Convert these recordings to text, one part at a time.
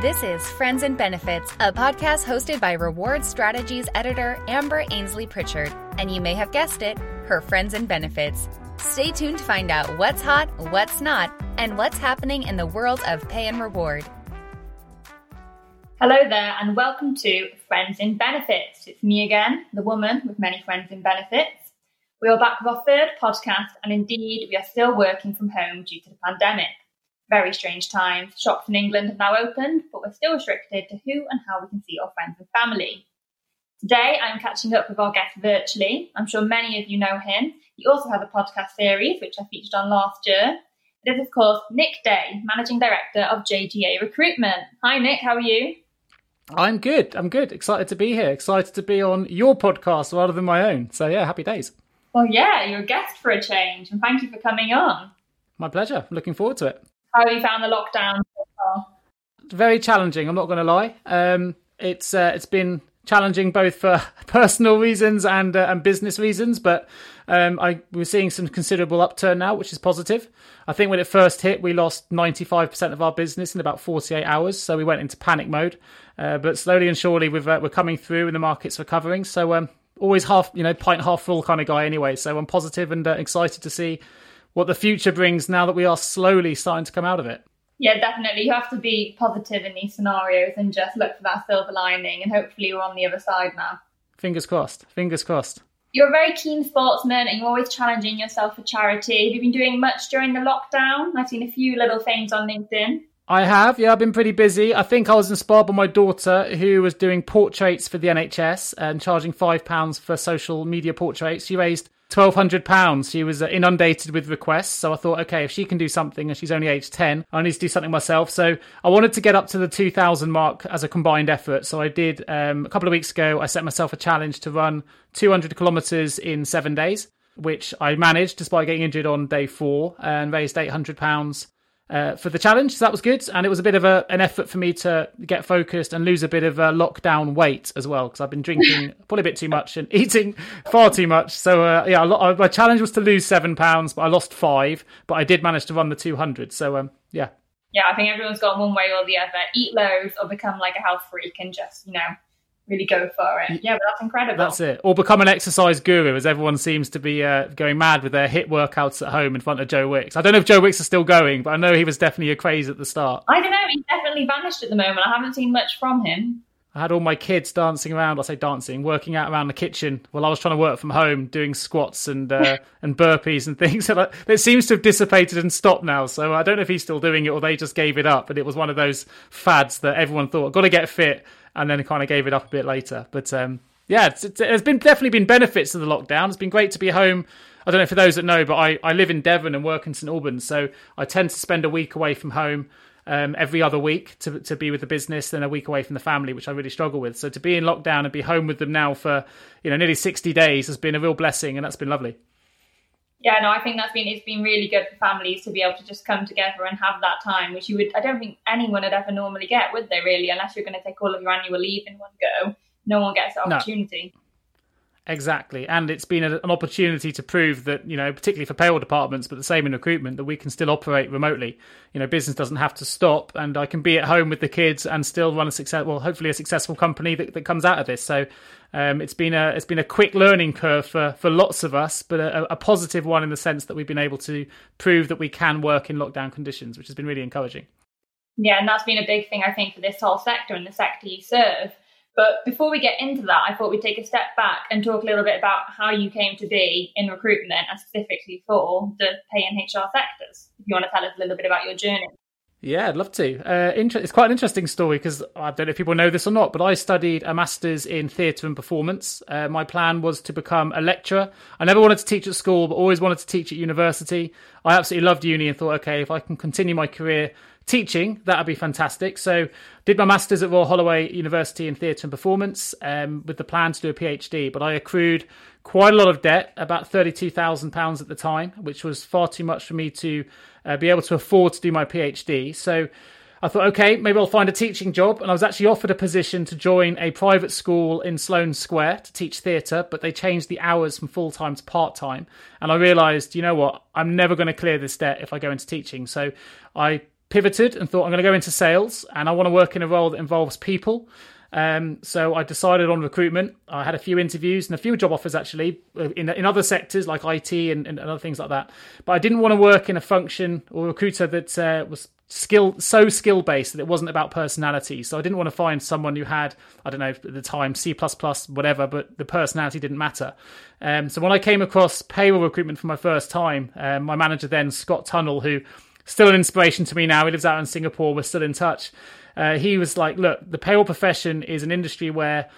This is Friends and Benefits, a podcast hosted by Reward Strategies editor Amber Ainsley Pritchard. And you may have guessed it, her friends and benefits. Stay tuned to find out what's hot, what's not, and what's happening in the world of pay and reward. Hello there, and welcome to Friends in Benefits. It's me again, the woman with many friends in benefits. We are back with our third podcast, and indeed, we are still working from home due to the pandemic very strange times. Shops in England have now opened, but we're still restricted to who and how we can see our friends and family. Today, I'm catching up with our guest virtually. I'm sure many of you know him. He also has a podcast series, which I featured on last year. It is, of course, Nick Day, Managing Director of JGA Recruitment. Hi, Nick, how are you? I'm good. I'm good. Excited to be here. Excited to be on your podcast rather than my own. So, yeah, happy days. Well, yeah, you're a guest for a change, and thank you for coming on. My pleasure. Looking forward to it. How have you found the lockdown? Very challenging. I'm not going to lie. Um, it's uh, it's been challenging both for personal reasons and uh, and business reasons, but um, I we're seeing some considerable upturn now, which is positive. I think when it first hit, we lost 95% of our business in about 48 hours, so we went into panic mode. Uh, but slowly and surely, we've, uh, we're coming through, and the market's are recovering. So um, always half you know pint half full kind of guy anyway. So I'm positive and uh, excited to see what the future brings now that we are slowly starting to come out of it. Yeah, definitely. You have to be positive in these scenarios and just look for that silver lining, and hopefully, we're on the other side now. Fingers crossed. Fingers crossed. You're a very keen sportsman and you're always challenging yourself for charity. Have you been doing much during the lockdown? I've seen a few little things on LinkedIn. I have, yeah, I've been pretty busy. I think I was inspired by my daughter who was doing portraits for the NHS and charging £5 for social media portraits. She raised twelve hundred pounds. She was uh, inundated with requests, so I thought, okay, if she can do something and she's only age ten, I need to do something myself. So I wanted to get up to the two thousand mark as a combined effort. So I did um, a couple of weeks ago. I set myself a challenge to run two hundred kilometers in seven days, which I managed despite getting injured on day four and raised eight hundred pounds uh, for the challenge. So that was good, and it was a bit of a, an effort for me to get focused and lose a bit of uh, lockdown weight as well because I've been drinking probably a bit too much and eating far too much. So uh, yeah, lot, my challenge was to lose seven pounds, but I lost five. But I did manage to run the two hundred. So um, yeah. Yeah, I think everyone's gone one way or the other: eat loads or become like a health freak and just you know really go for it. Yeah, but that's incredible. That's it. Or become an exercise guru, as everyone seems to be uh, going mad with their HIIT workouts at home in front of Joe Wicks. I don't know if Joe Wicks is still going, but I know he was definitely a craze at the start. I don't know. He's definitely vanished at the moment. I haven't seen much from him. I had all my kids dancing around. I say dancing, working out around the kitchen while I was trying to work from home, doing squats and uh, and burpees and things. it seems to have dissipated and stopped now. So I don't know if he's still doing it or they just gave it up. But it was one of those fads that everyone thought, got to get fit and then kind of gave it up a bit later. But um, yeah, it's, it's, there's been definitely been benefits to the lockdown. It's been great to be home. I don't know for those that know, but I, I live in Devon and work in St Albans, so I tend to spend a week away from home um, every other week to to be with the business, then a week away from the family, which I really struggle with. So to be in lockdown and be home with them now for you know nearly sixty days has been a real blessing, and that's been lovely. Yeah, no, I think that's been it's been really good for families to be able to just come together and have that time, which you would I don't think anyone would ever normally get, would they? Really, unless you're going to take all of your annual leave in one go, no one gets the opportunity. No. Exactly, and it's been an opportunity to prove that you know, particularly for payroll departments, but the same in recruitment, that we can still operate remotely. You know, business doesn't have to stop, and I can be at home with the kids and still run a success, well, hopefully a successful company that, that comes out of this. So, um, it's been a it's been a quick learning curve for for lots of us, but a, a positive one in the sense that we've been able to prove that we can work in lockdown conditions, which has been really encouraging. Yeah, and that's been a big thing I think for this whole sector and the sector you serve but before we get into that, I thought we'd take a step back and talk a little bit about how you came to be in recruitment and specifically for the pay and HR sectors. If you want to tell us a little bit about your journey. Yeah, I'd love to. Uh, inter- it's quite an interesting story because I don't know if people know this or not, but I studied a master's in theatre and performance. Uh, my plan was to become a lecturer. I never wanted to teach at school, but always wanted to teach at university. I absolutely loved uni and thought, okay, if I can continue my career teaching, that'd be fantastic. So, did my masters at Royal Holloway University in theatre and performance um, with the plan to do a PhD. But I accrued quite a lot of debt, about thirty-two thousand pounds at the time, which was far too much for me to uh, be able to afford to do my PhD. So. I thought, okay, maybe I'll find a teaching job. And I was actually offered a position to join a private school in Sloane Square to teach theatre, but they changed the hours from full time to part time. And I realised, you know what, I'm never going to clear this debt if I go into teaching. So I pivoted and thought I'm going to go into sales and I want to work in a role that involves people. Um, so I decided on recruitment. I had a few interviews and a few job offers actually uh, in in other sectors like IT and, and other things like that. But I didn't want to work in a function or recruiter that uh, was skill so skill based that it wasn't about personality. So I didn't want to find someone who had I don't know at the time C plus plus whatever, but the personality didn't matter. Um, so when I came across payroll recruitment for my first time, um, my manager then Scott Tunnell, who still an inspiration to me now. He lives out in Singapore. We're still in touch. Uh, he was like, look, the payroll profession is an industry where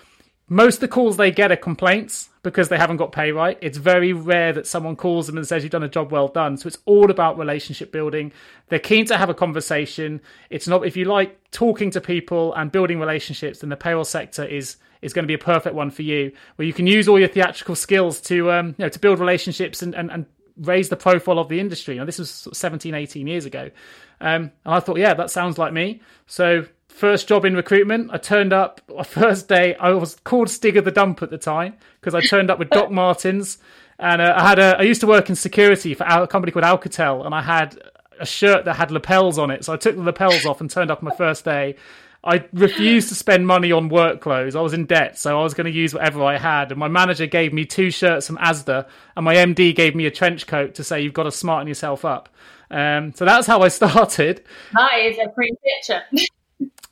most of the calls they get are complaints because they haven't got pay right. It's very rare that someone calls them and says you've done a job well done. So it's all about relationship building. They're keen to have a conversation. It's not if you like talking to people and building relationships, then the payroll sector is is going to be a perfect one for you, where you can use all your theatrical skills to um, you know to build relationships and, and, and raise the profile of the industry. Now, this was 17, 18 years ago. Um, and I thought, yeah, that sounds like me. So, first job in recruitment, I turned up, first day, I was called Stigger the Dump at the time because I turned up with Doc Martens. And uh, I had a, I used to work in security for a company called Alcatel, and I had a shirt that had lapels on it. So I took the lapels off and turned up my first day. I refused to spend money on work clothes. I was in debt, so I was going to use whatever I had. And my manager gave me two shirts from Asda, and my MD gave me a trench coat to say you've got to smarten yourself up. Um, so that's how I started. That is a pretty picture.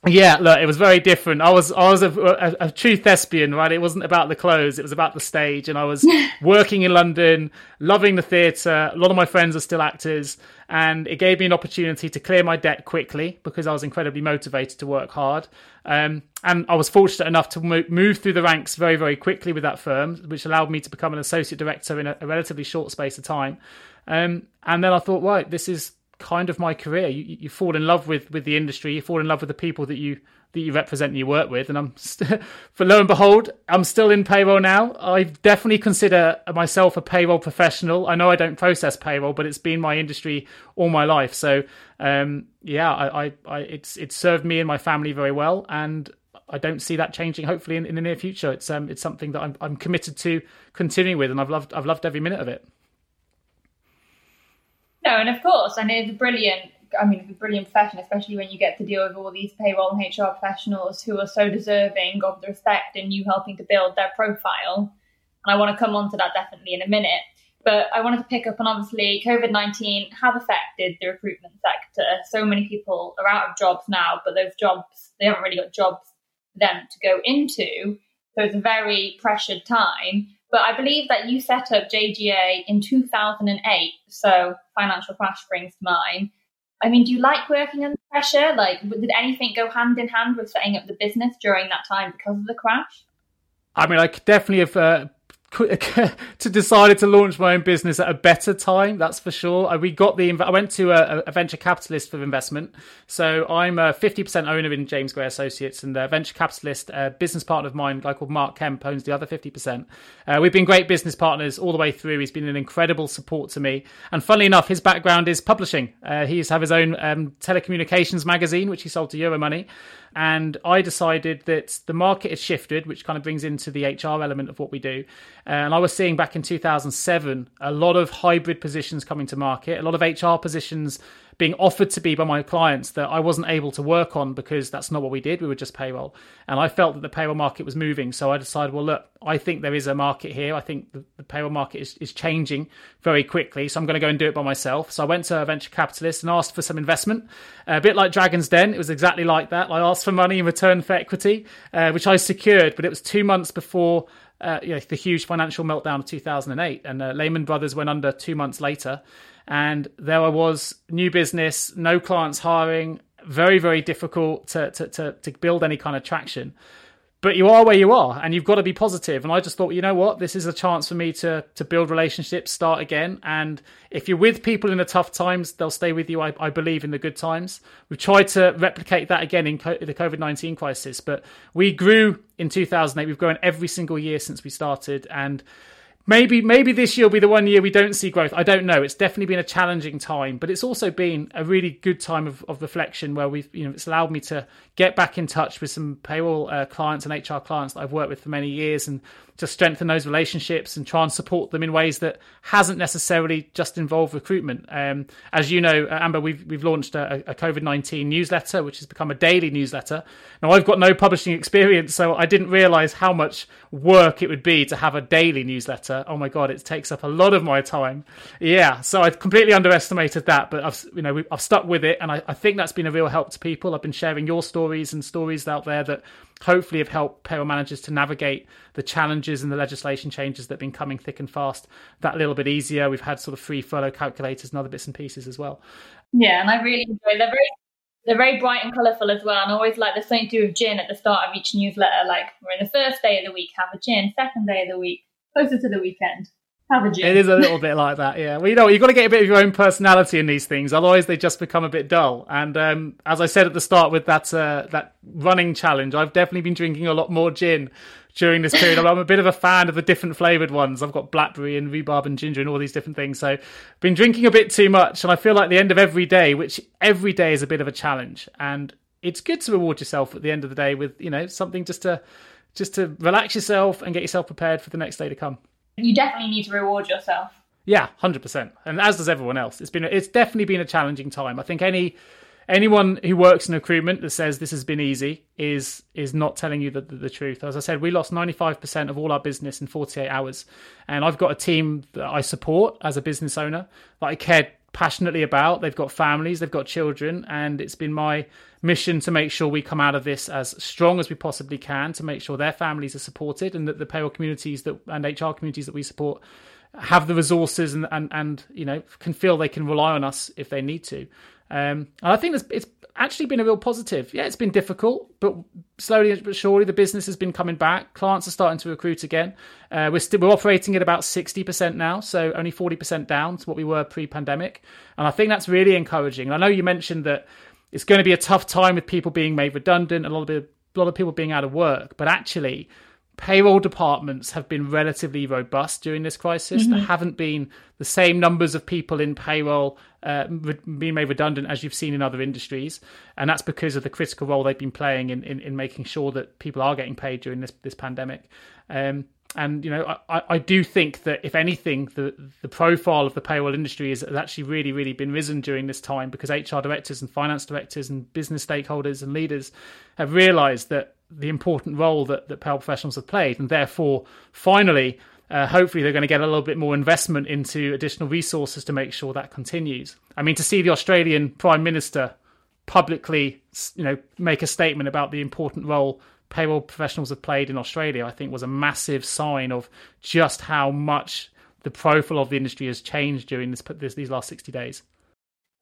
Yeah, look, it was very different. I was I was a, a, a, true thespian, right? It wasn't about the clothes; it was about the stage. And I was working in London, loving the theatre. A lot of my friends are still actors, and it gave me an opportunity to clear my debt quickly because I was incredibly motivated to work hard. Um, and I was fortunate enough to move through the ranks very, very quickly with that firm, which allowed me to become an associate director in a, a relatively short space of time. Um, and then I thought, right, this is kind of my career. You, you fall in love with with the industry. You fall in love with the people that you that you represent and you work with. And I'm, st- for lo and behold, I'm still in payroll now. I definitely consider myself a payroll professional. I know I don't process payroll, but it's been my industry all my life. So, um, yeah, I, I, I, it's it's served me and my family very well, and I don't see that changing. Hopefully, in, in the near future, it's um, it's something that I'm I'm committed to continuing with, and I've loved I've loved every minute of it. No, and of course, and it's brilliant. I mean, it's a brilliant profession, especially when you get to deal with all these payroll and HR professionals who are so deserving of the respect and you helping to build their profile. And I want to come on to that definitely in a minute. But I wanted to pick up on obviously COVID 19 have affected the recruitment sector. So many people are out of jobs now, but those jobs, they haven't really got jobs for them to go into. So it's a very pressured time. But I believe that you set up JGA in 2008. So financial crash brings to mind. I mean, do you like working under pressure? Like, did anything go hand in hand with setting up the business during that time because of the crash? I mean, I definitely have uh, to decided to launch my own business at a better time. That's for sure. We got the. I went to a, a venture capitalist for investment, so I'm a 50% owner in James Gray Associates, and a venture capitalist, a business partner of mine, a guy called Mark Kemp, owns the other 50%. Uh, we've been great business partners all the way through. He's been an incredible support to me, and funnily enough, his background is publishing. Uh, he used to have his own um, telecommunications magazine, which he sold to Euromoney. And I decided that the market has shifted, which kind of brings into the HR element of what we do. Uh, and I was seeing back in 2007 a lot of hybrid positions coming to market, a lot of HR positions being offered to be by my clients that I wasn't able to work on because that's not what we did. We were just payroll. And I felt that the payroll market was moving. So I decided, well, look, I think there is a market here. I think the, the payroll market is, is changing very quickly. So I'm going to go and do it by myself. So I went to a venture capitalist and asked for some investment, a bit like Dragon's Den. It was exactly like that. I asked for money in return for equity, uh, which I secured, but it was two months before uh, you know, the huge financial meltdown of 2008. And uh, Lehman Brothers went under two months later. And there I was, new business, no clients hiring, very, very difficult to, to, to, to build any kind of traction but you are where you are and you've got to be positive. And i just thought you know what? This is a chance for me to to build relationships start again. And if you're with people in the tough times they'll stay with you i, I believe in the good times. We've tried to replicate that again in co- the covid-19 crisis but we grew in 2008 we've grown every single year since we started. And maybe maybe this year will be the one year we don't see growth. I don't know. It's definitely been a challenging time, but it's also been a really good time of, of reflection where we've you know it's allowed me to get back in touch with some payroll uh, clients and HR clients that I've worked with for many years and to strengthen those relationships and try and support them in ways that hasn't necessarily just involved recruitment. Um, as you know, uh, Amber, we've we've launched a, a COVID nineteen newsletter, which has become a daily newsletter. Now, I've got no publishing experience, so I didn't realise how much work it would be to have a daily newsletter. Oh my god, it takes up a lot of my time. Yeah, so I've completely underestimated that, but I've you know I've stuck with it, and I, I think that's been a real help to people. I've been sharing your stories and stories out there that hopefully have helped payroll managers to navigate the challenges and the legislation changes that have been coming thick and fast that little bit easier. We've had sort of free furlough calculators and other bits and pieces as well. Yeah, and I really enjoy. They're very they're very bright and colourful as well. And always like there's something to do with gin at the start of each newsletter. Like we're in the first day of the week, have a gin. Second day of the week, closer to the weekend. It is a little bit like that, yeah. Well, you know, you've got to get a bit of your own personality in these things, otherwise they just become a bit dull. And um, as I said at the start with that uh, that running challenge, I've definitely been drinking a lot more gin during this period. I'm a bit of a fan of the different flavored ones. I've got blackberry and rhubarb and ginger and all these different things. So, been drinking a bit too much, and I feel like the end of every day, which every day is a bit of a challenge, and it's good to reward yourself at the end of the day with you know something just to just to relax yourself and get yourself prepared for the next day to come. You definitely need to reward yourself. Yeah, hundred percent, and as does everyone else. It's been it's definitely been a challenging time. I think any anyone who works in recruitment that says this has been easy is is not telling you the, the, the truth. As I said, we lost 95% of all our business in 48 hours. And I've got a team that I support as a business owner that I cared passionately about. They've got families, they've got children, and it's been my mission to make sure we come out of this as strong as we possibly can to make sure their families are supported and that the payroll communities that and HR communities that we support have the resources and, and, and you know can feel they can rely on us if they need to. Um, and I think it's, actually been a real positive. Yeah, it's been difficult, but slowly but surely the business has been coming back. Clients are starting to recruit again. Uh, we're still we're operating at about sixty percent now, so only forty percent down to what we were pre-pandemic. And I think that's really encouraging. And I know you mentioned that it's going to be a tough time with people being made redundant, a lot of a lot of people being out of work, but actually payroll departments have been relatively robust during this crisis. Mm-hmm. There haven't been the same numbers of people in payroll uh, being made redundant as you've seen in other industries, and that's because of the critical role they've been playing in, in, in making sure that people are getting paid during this this pandemic. Um, and you know, I, I do think that if anything, the the profile of the payroll industry has actually really, really been risen during this time because HR directors and finance directors and business stakeholders and leaders have realised that the important role that, that payroll professionals have played, and therefore, finally, uh, hopefully, they're going to get a little bit more investment into additional resources to make sure that continues. I mean, to see the Australian Prime Minister publicly, you know, make a statement about the important role payroll professionals have played in Australia, I think was a massive sign of just how much the profile of the industry has changed during this, this these last 60 days.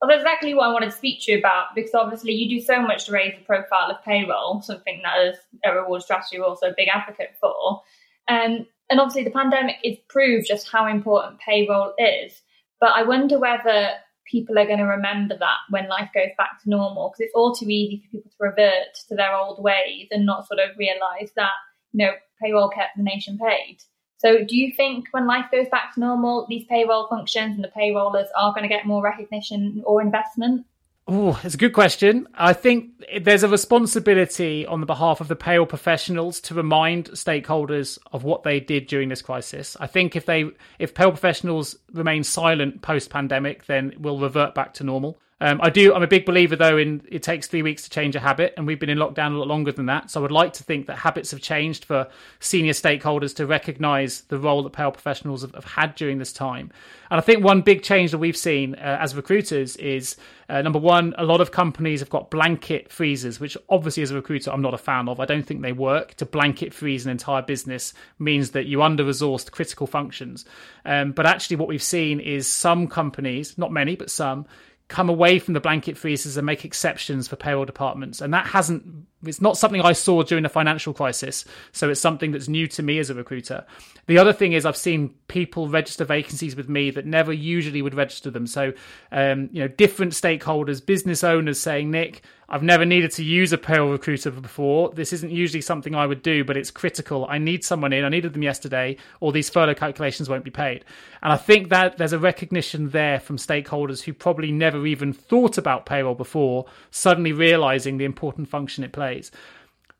Well, that's exactly what I wanted to speak to you about because obviously you do so much to raise the profile of payroll, something that is a reward strategy we're also a big advocate for. Um, and obviously the pandemic has proved just how important payroll is. But I wonder whether people are going to remember that when life goes back to normal because it's all too easy for people to revert to their old ways and not sort of realize that, you know, payroll kept the nation paid. So, do you think when life goes back to normal, these payroll functions and the payrollers are going to get more recognition or investment? Oh, it's a good question. I think there's a responsibility on the behalf of the payroll professionals to remind stakeholders of what they did during this crisis. I think if they if payroll professionals remain silent post pandemic, then we'll revert back to normal. Um, I do. I'm a big believer, though, in it takes three weeks to change a habit, and we've been in lockdown a lot longer than that. So I would like to think that habits have changed for senior stakeholders to recognise the role that payroll professionals have, have, had during this time. And I think one big change that we've seen uh, as recruiters is uh, number one, a lot of companies have got blanket freezes, which obviously, as a recruiter, I'm not a fan of. I don't think they work. To blanket freeze an entire business means that you under resourced critical functions. Um, but actually, what we've seen is some companies, not many, but some come away from the blanket freezes and make exceptions for payroll departments. And that hasn't, it's not something I saw during the financial crisis. So it's something that's new to me as a recruiter. The other thing is I've seen people register vacancies with me that never usually would register them. So, um, you know, different stakeholders, business owners saying, Nick, I've never needed to use a payroll recruiter before. This isn't usually something I would do, but it's critical. I need someone in. I needed them yesterday, or these furlough calculations won't be paid. And I think that there's a recognition there from stakeholders who probably never even thought about payroll before, suddenly realizing the important function it plays.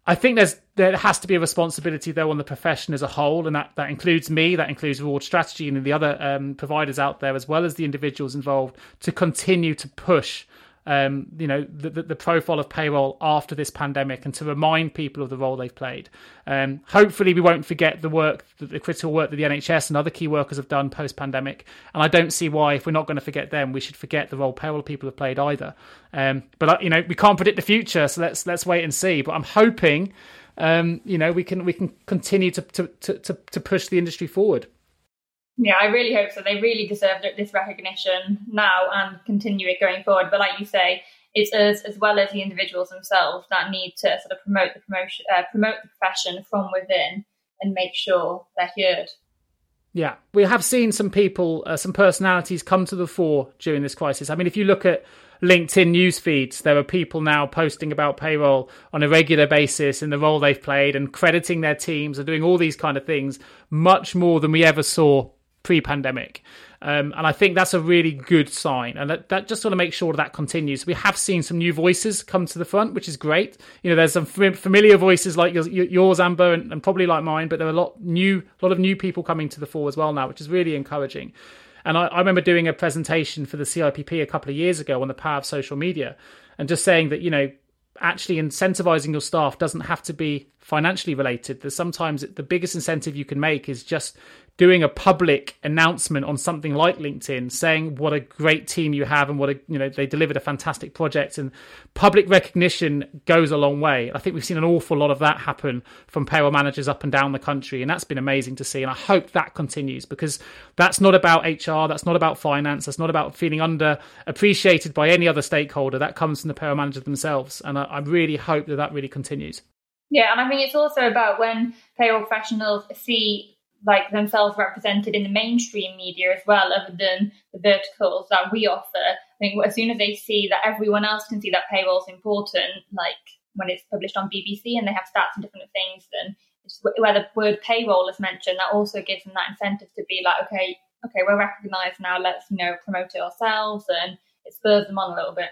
I think there's there has to be a responsibility though on the profession as a whole, and that, that includes me, that includes Reward Strategy, and the other um, providers out there, as well as the individuals involved, to continue to push um, you know, the, the, the, profile of payroll after this pandemic and to remind people of the role they've played. Um, hopefully, we won't forget the work, the, the, critical work that the NHS and other key workers have done post pandemic. And I don't see why, if we're not going to forget them, we should forget the role payroll people have played either. Um, but uh, you know, we can't predict the future, so let's let's wait and see. But I'm hoping, um, you know, we can we can continue to to to, to push the industry forward. Yeah, I really hope so. They really deserve this recognition now and continue it going forward. But like you say, it's us as well as the individuals themselves that need to sort of promote the promotion, uh, promote the profession from within, and make sure they're heard. Yeah, we have seen some people, uh, some personalities come to the fore during this crisis. I mean, if you look at LinkedIn news feeds, there are people now posting about payroll on a regular basis and the role they've played and crediting their teams and doing all these kind of things much more than we ever saw pre-pandemic. Um, and I think that's a really good sign. And that, that just want to make sure that continues. We have seen some new voices come to the front, which is great. You know, there's some familiar voices like yours, yours Amber, and, and, probably like mine, but there are a lot new, a lot of new people coming to the fore as well now, which is really encouraging. And I, I remember doing a presentation for the CIPP a couple of years ago on the power of social media, and just saying that you know actually incentivizing your staff doesn't have to be financially related. There's sometimes the biggest incentive you can make is just doing a public announcement on something like LinkedIn saying what a great team you have and what a you know they delivered a fantastic project and public recognition goes a long way. I think we've seen an awful lot of that happen from payroll managers up and down the country and that's been amazing to see and I hope that continues because that's not about HR, that's not about finance, that's not about feeling under appreciated by any other stakeholder. That comes from the payroll manager themselves and I, I really hope that that really continues. Yeah, and I think it's also about when payroll professionals see like themselves represented in the mainstream media as well, other than the verticals that we offer. I think as soon as they see that everyone else can see that payroll is important, like when it's published on BBC and they have stats and different things, then where the word payroll is mentioned, that also gives them that incentive to be like, okay, okay, we're recognised now. Let's you know promote it ourselves, and it spurs them on a little bit.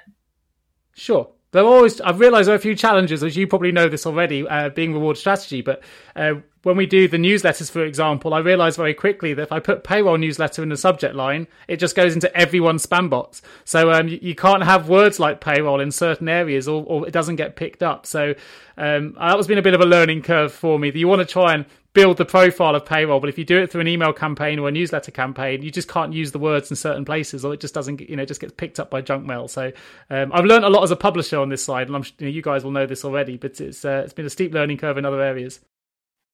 Sure. There are always, I've realised there are a few challenges, as you probably know this already, uh, being reward strategy. But uh, when we do the newsletters, for example, I realised very quickly that if I put payroll newsletter in the subject line, it just goes into everyone's spam box. So um, you, you, can't have words like payroll in certain areas, or, or it doesn't get picked up. So um, that has been a bit of a learning curve for me. You want to try and build the profile of payroll. But if you do it through an email campaign or a newsletter campaign, you just can't use the words in certain places, or it just doesn't, you know, just gets picked up by junk mail. So um, I've learned a lot as a publisher on this side, and I'm, you, know, you guys will know this already. But it's uh, it's been a steep learning curve in other areas.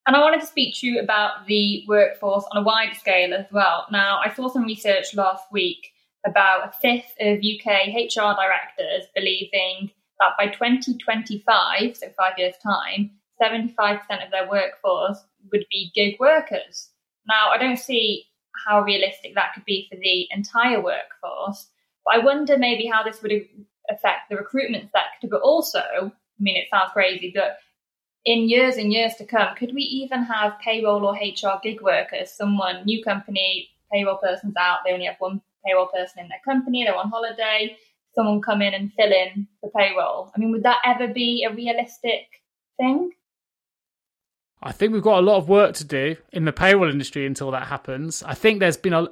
And I wanted to speak to you about the workforce on a wider scale as well. Now, I saw some research last week about a fifth of UK HR directors believing that by 2025, so five years' time, 75% of their workforce would be gig workers. Now, I don't see how realistic that could be for the entire workforce, but I wonder maybe how this would affect the recruitment sector. But also, I mean, it sounds crazy, but in years and years to come, could we even have payroll or HR gig workers? Someone, new company, payroll person's out, they only have one payroll person in their company, they're on holiday, someone come in and fill in the payroll. I mean, would that ever be a realistic thing? I think we've got a lot of work to do in the payroll industry until that happens. I think there's been a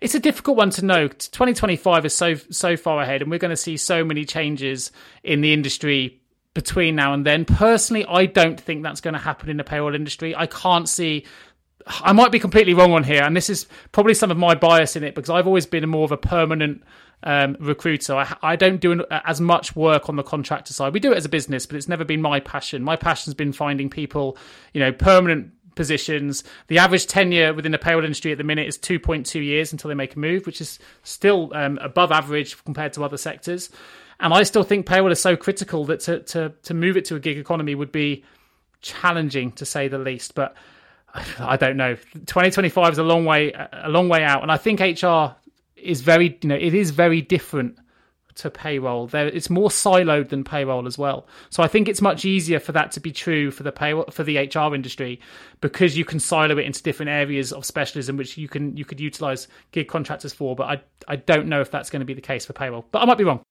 it's a difficult one to know. 2025 is so so far ahead and we're going to see so many changes in the industry between now and then. Personally, I don't think that's going to happen in the payroll industry. I can't see I might be completely wrong on here, and this is probably some of my bias in it because I've always been more of a permanent um, recruiter. I, I, don't do as much work on the contractor side. We do it as a business, but it's never been my passion. My passion's been finding people, you know, permanent positions. The average tenure within the payroll industry at the minute is 2.2 years until they make a move, which is still um, above average compared to other sectors. And I still think payroll is so critical that to, to, to move it to a gig economy would be challenging to say the least. But I don't know. 2025 is a long way a long way out, and I think HR is very you know it is very different to payroll. There, it's more siloed than payroll as well. So I think it's much easier for that to be true for the payroll for the HR industry because you can silo it into different areas of specialism, which you can you could utilize gig contractors for. But I I don't know if that's going to be the case for payroll. But I might be wrong.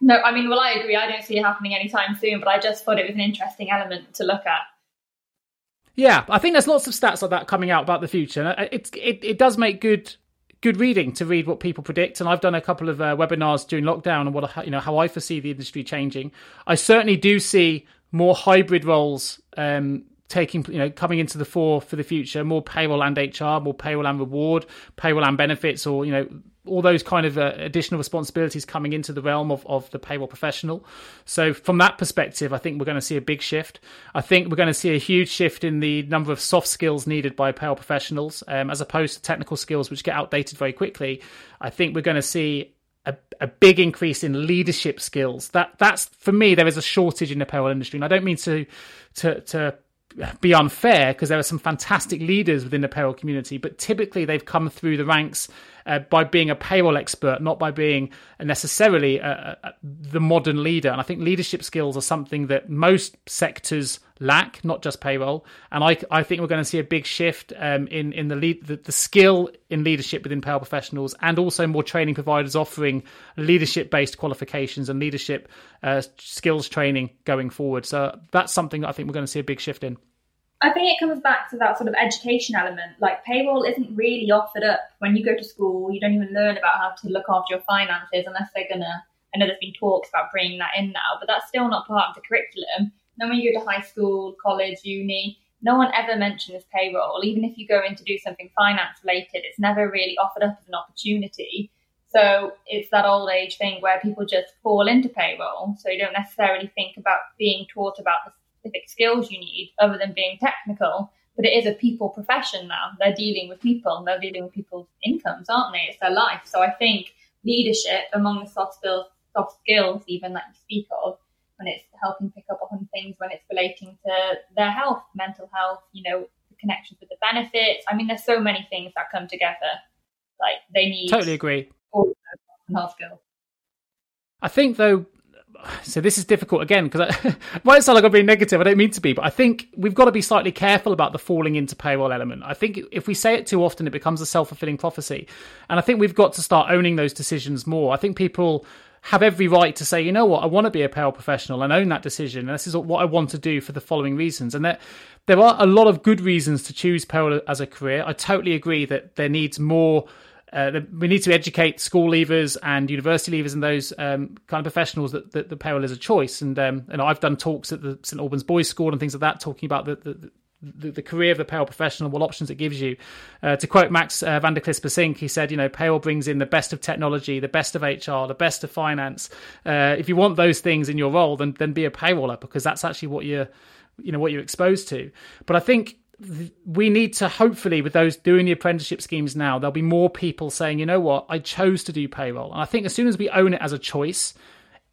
No, I mean, well, I agree. I don't see it happening anytime soon, but I just thought it was an interesting element to look at. Yeah, I think there's lots of stats like that coming out about the future. It, it, it does make good good reading to read what people predict. And I've done a couple of uh, webinars during lockdown and what you know how I foresee the industry changing. I certainly do see more hybrid roles um, taking you know coming into the fore for the future more payroll and hr more payroll and reward payroll and benefits or you know all those kind of uh, additional responsibilities coming into the realm of, of the payroll professional so from that perspective i think we're going to see a big shift i think we're going to see a huge shift in the number of soft skills needed by payroll professionals um, as opposed to technical skills which get outdated very quickly i think we're going to see a, a, big increase in leadership skills. That that's for me. There is a shortage in the payroll industry, and I don't mean to to to be unfair because there are some fantastic leaders within the payroll community, but typically they've come through the ranks uh, by being a payroll expert, not by being necessarily the modern leader. And I think leadership skills are something that most sectors lack, not just payroll. And I, I think we're going to see a big shift um, in in the, lead, the, the skill in leadership within payroll professionals, and also more training providers offering leadership based qualifications and leadership uh, skills training going forward. So that's something that I think we're going to see a big shift in. I think it comes back to that sort of education element. Like payroll isn't really offered up when you go to school. You don't even learn about how to look after your finances unless they're gonna. I know there's been talks about bringing that in now, but that's still not part of the curriculum. Then when you go to high school, college, uni, no one ever mentions payroll. Even if you go in to do something finance related, it's never really offered up as an opportunity. So it's that old age thing where people just fall into payroll. So you don't necessarily think about being taught about the specific skills you need other than being technical. But it is a people profession now. They're dealing with people. They're dealing with people's incomes, aren't they? It's their life. So I think leadership among the soft skills, soft skills even that you speak of, when it's helping pick up on things when it's relating to their health, mental health, you know, the connections with the benefits. I mean, there's so many things that come together. Like they need totally agree. All health skills. I think though so this is difficult again because I might sound like I'm being negative. I don't mean to be, but I think we've got to be slightly careful about the falling into payroll element. I think if we say it too often, it becomes a self fulfilling prophecy, and I think we've got to start owning those decisions more. I think people have every right to say, you know what, I want to be a payroll professional and own that decision. And this is what I want to do for the following reasons. And there, there are a lot of good reasons to choose payroll as a career. I totally agree that there needs more uh, we need to educate school leavers and university leavers and those um, kind of professionals that, that the payroll is a choice. And um, and I've done talks at the St Albans Boys School and things like that, talking about the, the the, the, career of the payroll professional, what options it gives you. Uh, to quote Max uh, van der he said, you know, payroll brings in the best of technology, the best of HR, the best of finance. Uh, if you want those things in your role, then then be a payroller because that's actually what you're, you know, what you're exposed to. But I think we need to hopefully with those doing the apprenticeship schemes now there'll be more people saying you know what i chose to do payroll and i think as soon as we own it as a choice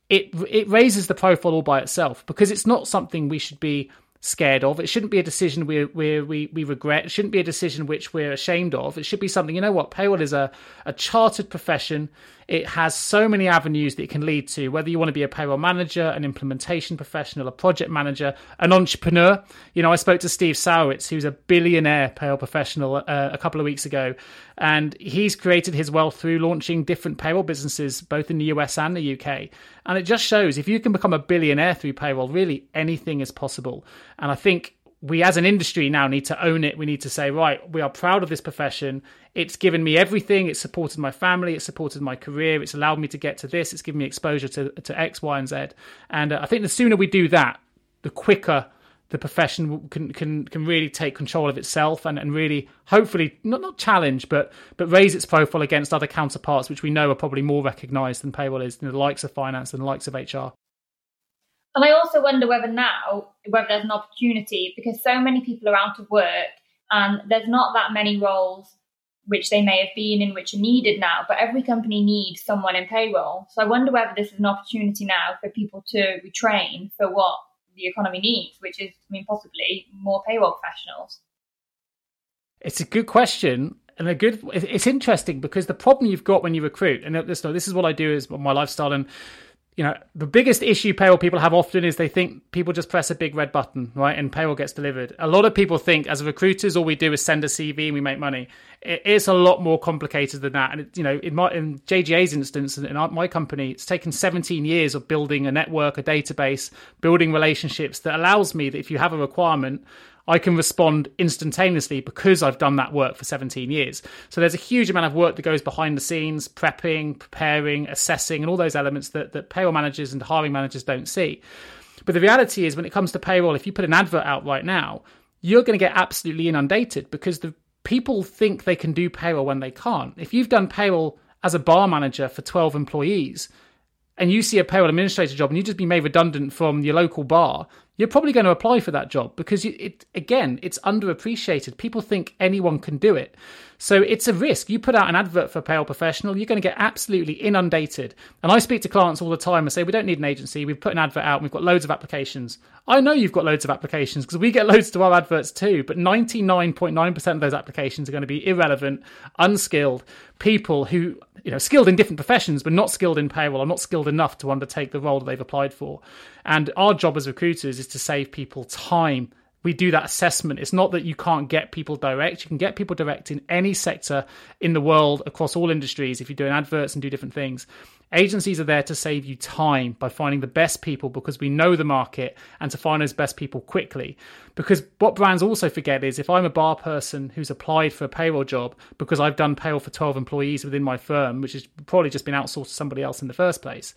it it raises the profile all by itself because it's not something we should be scared of. It shouldn't be a decision we we we, we regret. It shouldn't be a decision which we're ashamed of. It should be something. You know what? Payroll is a a chartered profession. It has so many avenues that it can lead to. Whether you want to be a payroll manager, an implementation professional, a project manager, an entrepreneur. You know, I spoke to Steve Sowitz, who's a billionaire payroll professional, uh, a couple of weeks ago, and he's created his wealth through launching different payroll businesses, both in the US and the UK. And it just shows if you can become a billionaire through payroll, really anything is possible. And I think we as an industry now need to own it. We need to say, right, we are proud of this profession. It's given me everything. It's supported my family. It's supported my career. It's allowed me to get to this. It's given me exposure to, to X, Y, and Z. And uh, I think the sooner we do that, the quicker the profession can can can really take control of itself and, and really hopefully not not challenge but but raise its profile against other counterparts which we know are probably more recognised than payroll is, know, the likes of finance and the likes of HR. And I also wonder whether now, whether there's an opportunity because so many people are out of work and there's not that many roles which they may have been in which are needed now, but every company needs someone in payroll. So I wonder whether this is an opportunity now for people to retrain for what the economy needs, which is, I mean, possibly more payroll professionals. It's a good question and a good. It's interesting because the problem you've got when you recruit, and uh, this, this is what I do is my lifestyle, and you know, the biggest issue payroll people have often is they think people just press a big red button, right, and payroll gets delivered. A lot of people think as recruiters, all we do is send a CV and we make money. It's a lot more complicated than that. And it, you know, in my in JGA's instance, in my company, it's taken 17 years of building a network, a database, building relationships that allows me that if you have a requirement, I can respond instantaneously because I've done that work for 17 years. So there's a huge amount of work that goes behind the scenes, prepping, preparing, assessing, and all those elements that, that payroll managers and hiring managers don't see. But the reality is, when it comes to payroll, if you put an advert out right now, you're going to get absolutely inundated because the people think they can do payroll when they can't. If you've done payroll as a bar manager for 12 employees, and you see a payroll administrator job and you just be made redundant from your local bar, you're probably going to apply for that job because it again it's underappreciated. People think anyone can do it. So it's a risk. You put out an advert for payroll professional you're going to get absolutely inundated. And i speak to clients all the time and say we don't need an agency. We've put an advert out and we've got loads of applications. I know you've got loads of applications because we get loads to our adverts too but 99.9% of those applications are going to be irrelevant unskilled people who you know skilled in different professions but not skilled in payroll or not skilled enough to undertake the role that they've applied for. And our job as recruiters is to save people time we do that assessment. It's not that you can't get people direct. You can get people direct in any sector in the world across all industries if you're doing adverts and do different things. Agencies are there to save you time by finding the best people because we know the market and to find those best people quickly. Because what brands also forget is if I'm a bar person who's applied for a payroll job because I've done payroll for 12 employees within my firm, which has probably just been outsourced to somebody else in the first place,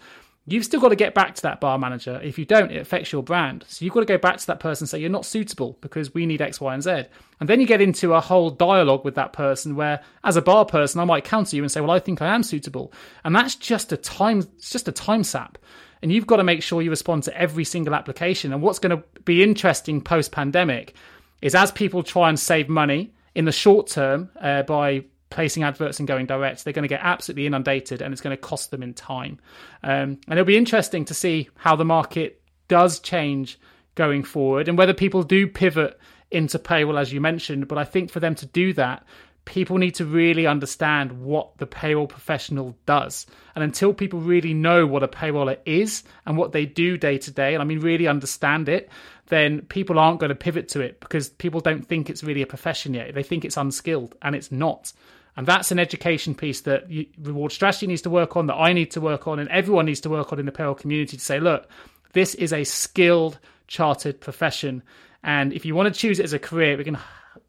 You've still got to get back to that bar manager. If you don't, it affects your brand. So you've got to go back to that person and say, you're not suitable because we need X, Y, and Z. And then you get into a whole dialogue with that person where, as a bar person, I might counter you and say, well, I think I am suitable. And that's just a time, it's just a time sap. And you've got to make sure you respond to every single application. And what's going to be interesting post pandemic is as people try and save money in the short term uh, by placing adverts and going direct, they're going to get absolutely inundated and it's going to cost them in time. Um, and it'll be interesting to see how the market does change going forward and whether people do pivot into payroll, as you mentioned. But I think for them to do that, people need to really understand what the payroll professional does. And until people really know what a payroller is and what they do day to day, and I mean really understand it, then people aren't going to pivot to it because people don't think it's really a profession yet. They think it's unskilled, and it's not. And that's an education piece that you, reward strategy needs to work on, that I need to work on, and everyone needs to work on in the payroll community to say, look, this is a skilled, chartered profession. And if you want to choose it as a career, we can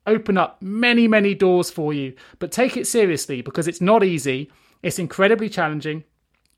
open up many, many doors for you. But take it seriously because it's not easy, it's incredibly challenging.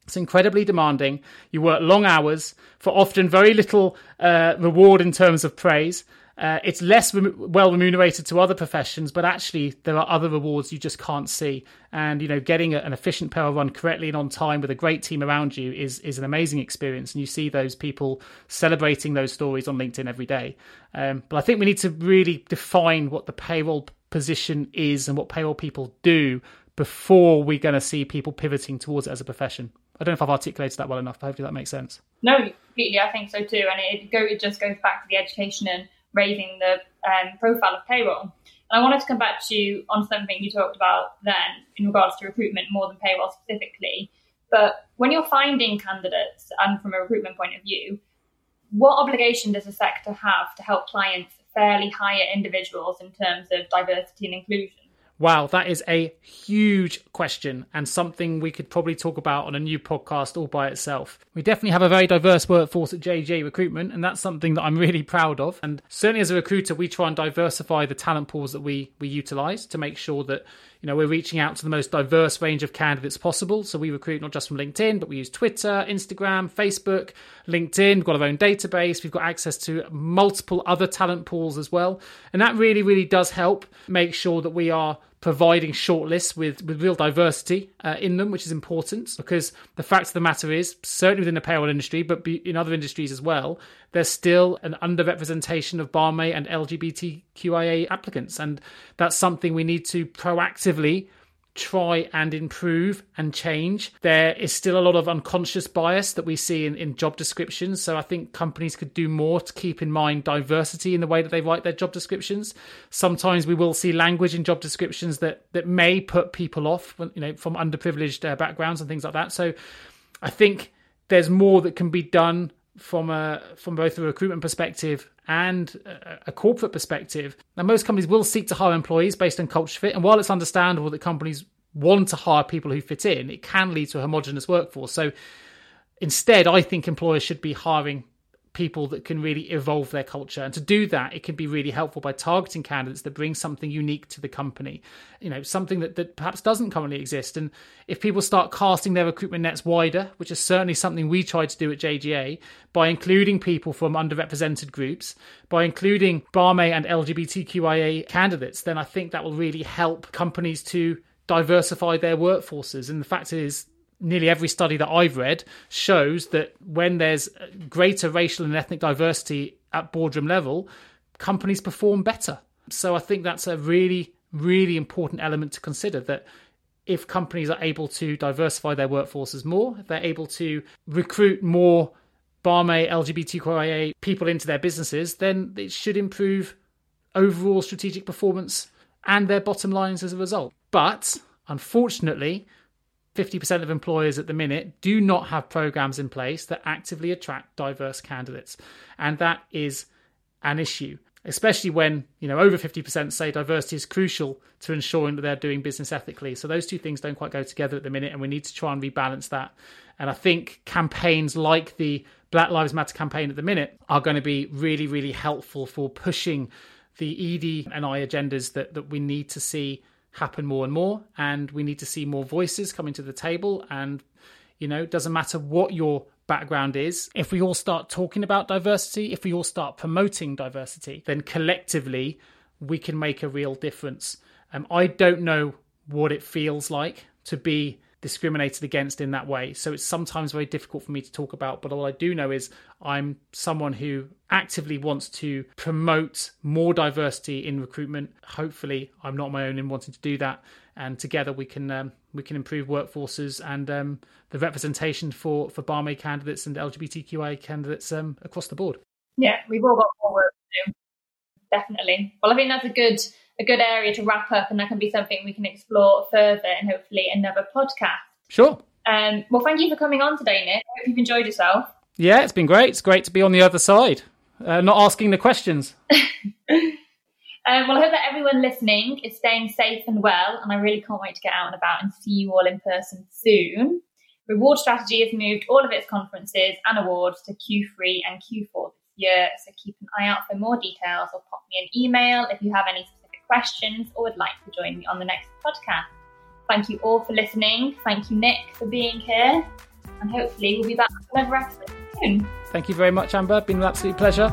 It's incredibly demanding. You work long hours for often very little uh, reward in terms of praise. Uh, it's less well remunerated to other professions, but actually there are other rewards you just can't see. And you know, getting a, an efficient payroll run correctly and on time with a great team around you is is an amazing experience. And you see those people celebrating those stories on LinkedIn every day. Um, but I think we need to really define what the payroll position is and what payroll people do before we're going to see people pivoting towards it as a profession. I don't know if I've articulated that well enough, but hopefully that makes sense. No, completely. I think so too. And it, go, it just goes back to the education and raising the um, profile of payroll. And I wanted to come back to you on something you talked about then in regards to recruitment more than payroll specifically. But when you're finding candidates and from a recruitment point of view, what obligation does the sector have to help clients fairly hire individuals in terms of diversity and inclusion? Wow, that is a huge question and something we could probably talk about on a new podcast all by itself. We definitely have a very diverse workforce at JGA Recruitment, and that's something that I'm really proud of. And certainly as a recruiter, we try and diversify the talent pools that we we utilize to make sure that you know we're reaching out to the most diverse range of candidates possible. So we recruit not just from LinkedIn, but we use Twitter, Instagram, Facebook, LinkedIn. We've got our own database. We've got access to multiple other talent pools as well, and that really, really does help make sure that we are providing shortlists with, with real diversity uh, in them, which is important because the fact of the matter is, certainly within the payroll industry, but in other industries as well, there's still an underrepresentation of BAME and LGBTQIA applicants. And that's something we need to proactively try and improve and change. There is still a lot of unconscious bias that we see in, in job descriptions. So I think companies could do more to keep in mind diversity in the way that they write their job descriptions. Sometimes we will see language in job descriptions that that may put people off, you know, from underprivileged uh, backgrounds and things like that. So I think there's more that can be done from a from both a recruitment perspective and a corporate perspective. Now, most companies will seek to hire employees based on culture fit, and while it's understandable that companies want to hire people who fit in, it can lead to a homogenous workforce. So, instead, I think employers should be hiring people that can really evolve their culture. And to do that, it can be really helpful by targeting candidates that bring something unique to the company, you know, something that, that perhaps doesn't currently exist. And if people start casting their recruitment nets wider, which is certainly something we try to do at JGA, by including people from underrepresented groups, by including BAME and LGBTQIA candidates, then I think that will really help companies to diversify their workforces. And the fact is, nearly every study that I've read shows that when there's greater racial and ethnic diversity at boardroom level, companies perform better. So I think that's a really, really important element to consider that if companies are able to diversify their workforces more, if they're able to recruit more BAME, LGBTQIA people into their businesses, then it should improve overall strategic performance and their bottom lines as a result. But unfortunately, 50% of employers at the minute do not have programs in place that actively attract diverse candidates. And that is an issue, especially when, you know, over 50% say diversity is crucial to ensuring that they're doing business ethically. So those two things don't quite go together at the minute and we need to try and rebalance that. And I think campaigns like the Black Lives Matter campaign at the minute are going to be really, really helpful for pushing the ED and I agendas that, that we need to see happen more and more and we need to see more voices coming to the table and you know it doesn't matter what your background is if we all start talking about diversity if we all start promoting diversity then collectively we can make a real difference. Um, i don't know what it feels like to be discriminated against in that way. So it's sometimes very difficult for me to talk about. But all I do know is I'm someone who actively wants to promote more diversity in recruitment. Hopefully, I'm not my own in wanting to do that. And together we can um, we can improve workforces and um, the representation for for BAME candidates and LGBTQI candidates um, across the board. Yeah, we've all got more work to do. Definitely. Well, I think that's a good a good area to wrap up, and that can be something we can explore further and hopefully another podcast. Sure. Um, well, thank you for coming on today, Nick. I hope you've enjoyed yourself. Yeah, it's been great. It's great to be on the other side, uh, not asking the questions. Um, well, I hope that everyone listening is staying safe and well, and I really can't wait to get out and about and see you all in person soon. Reward Strategy has moved all of its conferences and awards to Q3 and Q4 this year, so keep an eye out for more details or pop me an email if you have any questions or would like to join me on the next podcast. Thank you all for listening. Thank you, Nick, for being here. And hopefully, we'll be back with another episode soon. Thank you very much, Amber. Been an absolute pleasure.